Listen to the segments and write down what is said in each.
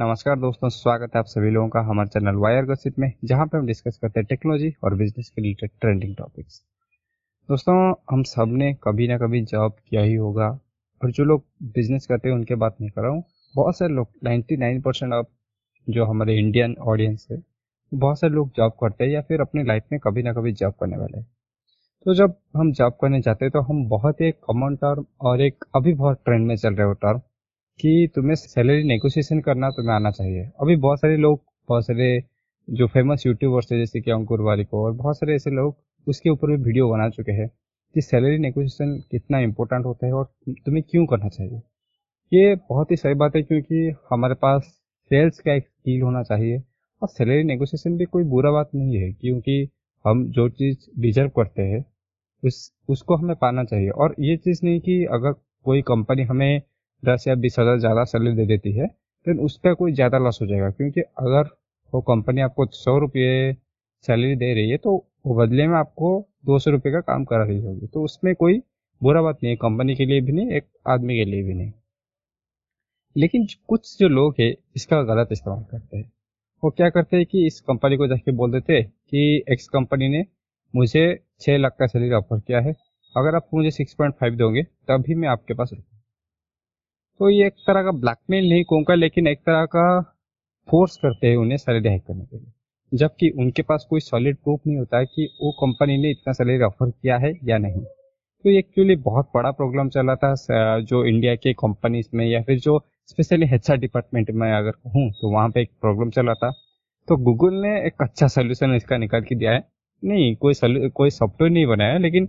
नमस्कार दोस्तों, स्वागत है आप सभी लोगों का हमारे चैनल वायर गसित में, जहाँ पे हम डिस्कस करते हैं टेक्नोलॉजी और बिज़नेस के रिलेटेड ट्रेंडिंग टॉपिक्स दोस्तों, हम सबने कभी ना कभी जॉब किया ही होगा, और जो लोग बिज़नेस करते हैं उनके बात नहीं कर रहा हूँ। बहुत सारे लोग 99 परसेंट ऑफ़ जो हमारे इंडियन ऑडियंस है, बहुत सारे लोग जॉब करते हैं या फिर अपनी लाइफ में कभी ना कभी जॉब करने वाले हैं। तो जब हम जॉब करने जाते हैं तो हम बहुत ही कॉमन टर्म और एक अभी बहुत ट्रेंड में चल रहे हो। टर्म कि तुम्हें सैलरी नेगोशिएशन करना तुम्हें आना चाहिए। अभी बहुत सारे लोग, बहुत सारे जो फ़ेमस यूट्यूबर्स है जैसे कि अंकुर वारिको और बहुत सारे ऐसे लोग उसके ऊपर भी वीडियो बना चुके हैं कि सैलरी नेगोशिएशन कितना इम्पोर्टेंट होता है और तुम्हें क्यों करना चाहिए। ये बहुत ही सही बात है क्योंकि हमारे पास सेल्स का एक स्किल होना चाहिए और सैलरी नेगोशिएशन भी कोई बुरा बात नहीं है क्योंकि हम जो चीज़ डिजर्व करते हैं, उस, उसको हमें पाना चाहिए। और ये चीज़ नहीं कि अगर कोई कंपनी हमें दस या बीस हज़ार ज़्यादा सैलरी दे देती है तो उस पर कोई ज़्यादा लॉस हो जाएगा। क्योंकि अगर वो कंपनी आपको सौ रुपये सैलरी दे रही है तो वो बदले में आपको दो सौ रुपये का काम करा रही होगी। तो उसमें कोई बुरा बात नहीं है कंपनी के लिए भी नहीं, एक आदमी के लिए भी नहीं। लेकिन कुछ जो लोग हैं, इसका गलत इस्तेमाल करते हैं। वो क्या करते हैं कि इस कंपनी को जाके बोल देते हैं कि एक्स कंपनी ने मुझे छः लाख का सैलरी ऑफ़र किया है। अगर आप मुझे सिक्स पॉइंट फाइव दोगे, तभी मैं आपके पास रुकूँ तो ये एक तरह का ब्लैकमेल नहीं कहूँगा लेकिन एक तरह का फोर्स करते हैं उन्हें सैलरी हाइक करने के लिए। जबकि उनके पास कोई सॉलिड प्रूफ नहीं होता है कि वो कंपनी ने इतना सैलरी ऑफ़र किया है या नहीं। तो ये एक्चुअली बहुत बड़ा प्रॉब्लम चला था जो इंडिया के कंपनीज़ में या फिर जो स्पेशली एच डिपार्टमेंट में अगर कहूँ तो वहाँ पे एक प्रॉब्लम चला था। तो गूगल ने एक अच्छा सोल्यूशन इसका निकाल के दिया है। नहीं, कोई कोई सॉफ्टवेयर नहीं बनाया, लेकिन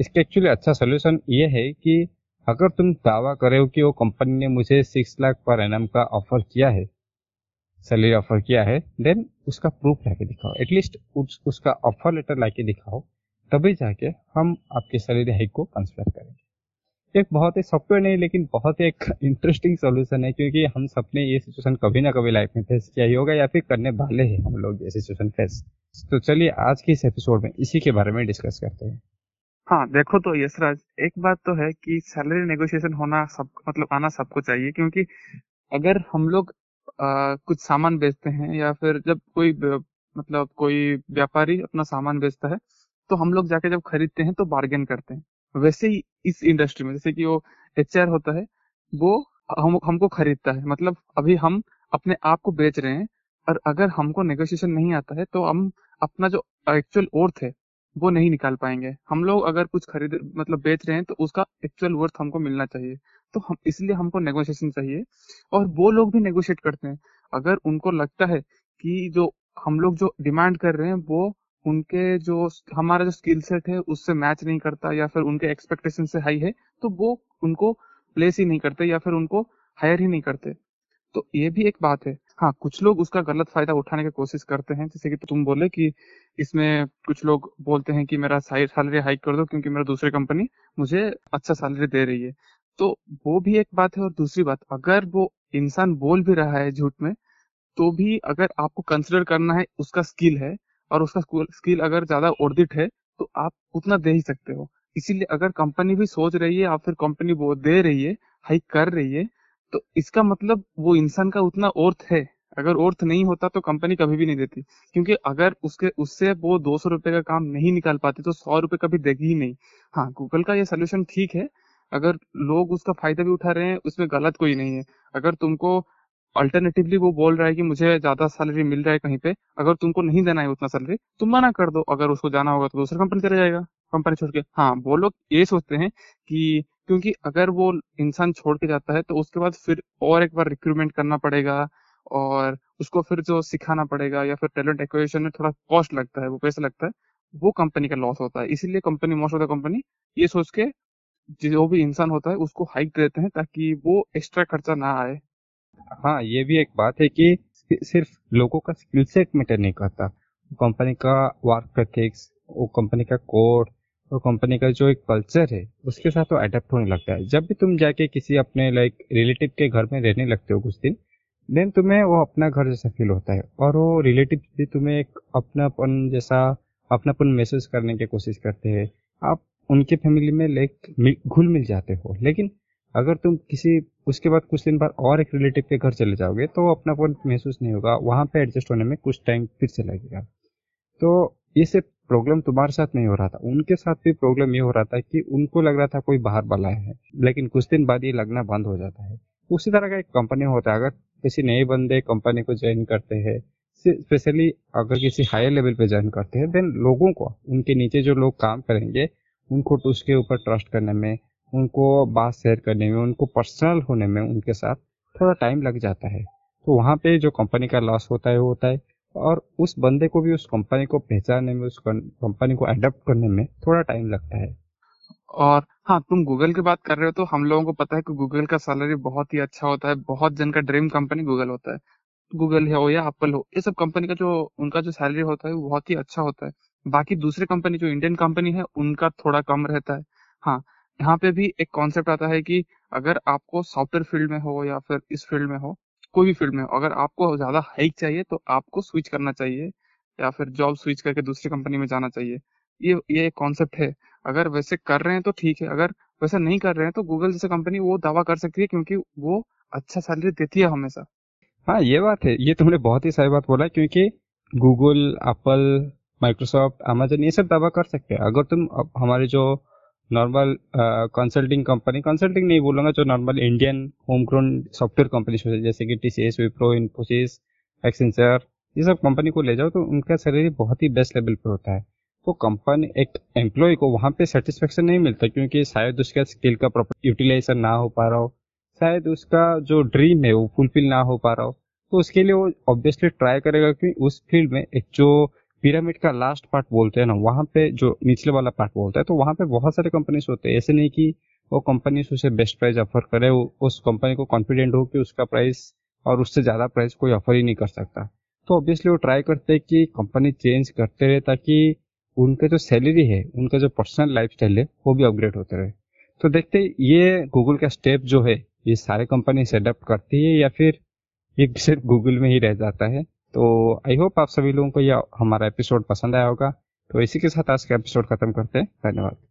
इसका एक्चुअली अच्छा सोल्यूशन ये है कि अगर तुम दावा करे हो कि वो कंपनी ने मुझे सिक्स लाख पर एनएम का ऑफ़र किया है सैलरी ऑफ़र किया है देन उसका प्रूफ लाके दिखाओ। एटलीस्ट उस, उसका ऑफ़र लेटर लाके दिखाओ तभी जाके हम आपके सैलरी हाइक को कंसिडर करेंगे। एक बहुत ही सॉफ्टवेयर नहीं लेकिन बहुत ही एक इंटरेस्टिंग सोल्यूशन है क्योंकि हम सबने ये सिचुएशन कभी ना कभी लाइफ में फेस किया ही होगा या फिर करने वाले हैं हम लोग ये सिचुएशन फेस तो चलिए आज के इस एपिसोड में इसी के बारे में डिस्कस करते हैं। हाँ देखो तो यशराज एक बात तो है कि सैलरी नेगोशिएशन होना सब मतलब आना सबको चाहिए क्योंकि अगर हम लोग आ, कुछ सामान बेचते हैं या फिर जब कोई मतलब कोई व्यापारी अपना सामान बेचता है तो हम लोग जाके जब खरीदते हैं तो बार्गेन करते हैं। वैसे ही इस इंडस्ट्री में जैसे कि वो एच होता है वो हम हमको खरीदता है। मतलब अभी हम अपने आप को बेच रहे हैं और अगर हमको नेगोशिएशन नहीं आता है तो हम अपना जो एक्चुअल ओर्थ है वो नहीं निकाल पाएँगे। हम लोग अगर कुछ खरीद मतलब बेच रहे हैं तो उसका एक्चुअल वर्थ हमको मिलना चाहिए। तो हम, इसलिए हमको नेगोशिएशन चाहिए। और वो लोग भी नेगोशिएट करते हैं। अगर उनको लगता है कि जो हम लोग जो डिमांड कर रहे हैं, वो उनके जो हमारा जो स्किल सेट है, उससे मैच नहीं करता या फिर उनके एक्सपेक्टेशन से हाई है तो वो उनको प्लेस ही नहीं करते या फिर उनको हायर ही नहीं करते। तो ये भी एक बात है। हाँ कुछ लोग उसका गलत फ़ायदा उठाने की कोशिश करते हैं। जैसे कि तुम बोले कि इसमें कुछ लोग बोलते हैं कि मेरा सैलरी हाइक कर दो क्योंकि मेरा दूसरी कंपनी मुझे अच्छा सैलरी दे रही है। तो वो भी एक बात है और दूसरी बात, अगर वो इंसान बोल भी रहा है झूठ में तो भी अगर आपको कंसिडर करना है उसका स्किल है और उसका स्किल अगर ज़्यादा उर्दित है तो आप उतना दे ही सकते हो। इसीलिए अगर कंपनी भी सोच रही है या फिर कंपनी वो दे रही है हाइक कर रही है तो इसका मतलब वो इंसान का उतना अर्थ है। अगर अर्थ नहीं होता तो कंपनी कभी भी नहीं देती। क्योंकि अगर उसके, उससे वो दो सौ रुपए का काम नहीं निकाल पाती तो सौ रुपए कभी देगी ही नहीं। हाँ गूगल का ये सोल्यूशन ठीक है। अगर लोग उसका फ़ायदा भी उठा रहे हैं, उसमें गलत कोई नहीं है। अगर तुमको अल्टरनेटिवली वो बोल रहा है कि मुझे ज़्यादा सैलरी मिल रहा है कहीं पे, अगर तुमको नहीं देना है उतना सैलरी तुम मना कर दो। अगर उसको जाना होगा तो दूसरा कंपनी चले जाएगा कंपनी छोड़ के। हाँ वो लोग ये सोचते हैं कि क्योंकि अगर वो इंसान छोड़ के जाता है तो उसके बाद फिर और एक बार रिक्रूटमेंट करना पड़ेगा और उसको फिर जो सिखाना पड़ेगा या फिर टैलेंट एक्विजिशन में थोड़ा कॉस्ट लगता है, वो पैसा लगता है, वो कंपनी का लॉस होता है। इसीलिए company most of the company ये सोच के जो भी इंसान होता है, उसको हाइक देते हैं ताकि वो एक्स्ट्रा खर्चा ना आए। हाँ ये भी एक बात है कि सिर्फ़ लोगों का स्किल सेट मैटर नहीं करता। कंपनी का वर्क एथिक्स वो कंपनी का कोड और कंपनी का जो एक कल्चर है, उसके साथ वो अडेप्ट होने लगता है। जब भी तुम जाके किसी अपने लाइक रिलेटिव के घर में रहने लगते हो कुछ दिन देन तुम्हें वो अपना घर जैसा फील होता है। और वो रिलेटिव भी तुम्हें एक अपनापन जैसा, अपनापन महसूस करने की कोशिश करते हैं। आप उनके फैमिली में लाइक घुल मिल जाते हो। लेकिन अगर तुम किसी, उसके बाद कुछ दिन बाद और एक रिलेटिव के घर चले जाओगे तो अपनापन महसूस नहीं होगा। वहाँ पे एडजस्ट होने में कुछ टाइम फिर से लगेगा। तो ये सिर्फ़ प्रॉब्लम तुम्हारे साथ नहीं हो रहा था। उनके साथ भी प्रॉब्लम ये हो रहा था कि उनको लग रहा था कोई बाहर वाला है। लेकिन कुछ दिन बाद ये लगना बंद हो जाता है। उसी तरह का एक कंपनी होता है। अगर किसी नए बंदे कंपनी को ज्वाइन करते हैं स्पेशली अगर किसी हायर लेवल पे ज्वाइन करते हैं देन लोगों को, उनके नीचे जो लोग काम करेंगे, उनको तो उसके ऊपर ट्रस्ट करने में, उनको बात शेयर करने में, उनको पर्सनल होने में उनके साथ थोड़ा टाइम लग जाता है। तो वहाँ पे जो कंपनी का लॉस होता है, वो होता है और उस बंदे को भी, उस कंपनी को पहचानने में, उस कंपनी को अडेप्ट करने में थोड़ा टाइम लगता है। और हाँ तुम गूगल की बात कर रहे हो तो हम लोगों को पता है कि गूगल का सैलरी बहुत ही अच्छा होता है, बहुत जन का ड्रीम कंपनी गूगल होता है। गूगल हो या एप्पल हो, ये सब कंपनी का जो, उनका जो सैलरी होता है वो बहुत ही अच्छा होता है। बाकी दूसरे कंपनी जो इंडियन कंपनी है, उनका थोड़ा कम रहता है। हाँ यहाँ पे भी एक कॉन्सेप्ट आता है कि अगर आपको सॉफ्टवेयर फ़ील्ड में हो या फिर इस फ़ील्ड में हो कोई भी फ़ील्ड में अगर आपको ज़्यादा हाइक चाहिए तो आपको स्विच करना चाहिए या फिर जॉब स्विच करके दूसरी कंपनी में जाना चाहिए। ये ये एक कॉन्सेप्ट है। अगर वैसे कर रहे हैं तो ठीक है। अगर वैसा नहीं कर रहे हैं तो गूगल जैसे कंपनी वो दावा कर सकती है क्योंकि वो अच्छा सैलरी देती है हमेशा। हाँ ये बात है। ये तुमने बहुत ही सही बात बोला क्योंकि गूगल, एप्पल, माइक्रोसॉफ्ट, अमेजन ये सब दावा कर सकते हैं। अगर तुम हमारे जो नॉर्मल कंसल्टिंग कंपनी कंसल्टिंग नहीं बोलूँगा, जो normal Indian home grown software company जैसे कि T C S Wipro Infosys Accenture ये सब कंपनी को ले जाओ तो उनका सैलरी बहुत ही बेस्ट लेवल पर होता है। तो कंपनी एक एम्प्लॉय को वहाँ पे सेटिस्फेक्शन नहीं मिलता, क्योंकि शायद उसका स्किल का प्रॉपर यूटिलाइजेशन ना हो पा रहा हो। शायद उसका जो ड्रीम है वो फुलफिल ना हो पा रहा हो। तो उसके लिए वो ऑब्वियसली ट्राई करेगा कि उस फ़ील्ड में एक जो पिरामिड का लास्ट पार्ट बोलते हैं ना, वहाँ पे जो निचले वाला पार्ट बोलता है तो वहाँ पे बहुत सारे कंपनीज़ होते हैं। ऐसे नहीं कि वो कंपनी उसे बेस्ट प्राइस ऑफ़र करे उस कंपनी को कॉन्फिडेंट हो कि उसका प्राइस और उससे ज़्यादा प्राइस कोई ऑफ़र ही नहीं कर सकता। तो ऑब्वियसली वो ट्राई करते हैं कि कंपनी चेंज करते रहे ताकि उनका जो सैलरी है, उनका जो पर्सनल लाइफ है, वो भी अपग्रेड होते रहे। तो देखते ये गूगल का स्टेप जो है, ये सारे कंपनी अडेप्ट करती है या फिर ये सिर्फ़ गूगल में ही रह जाता है? तो आई होप आप सभी लोगों को यह हमारा एपिसोड पसंद आया होगा। तो इसी के साथ आज का एपिसोड खत्म करते हैं। धन्यवाद।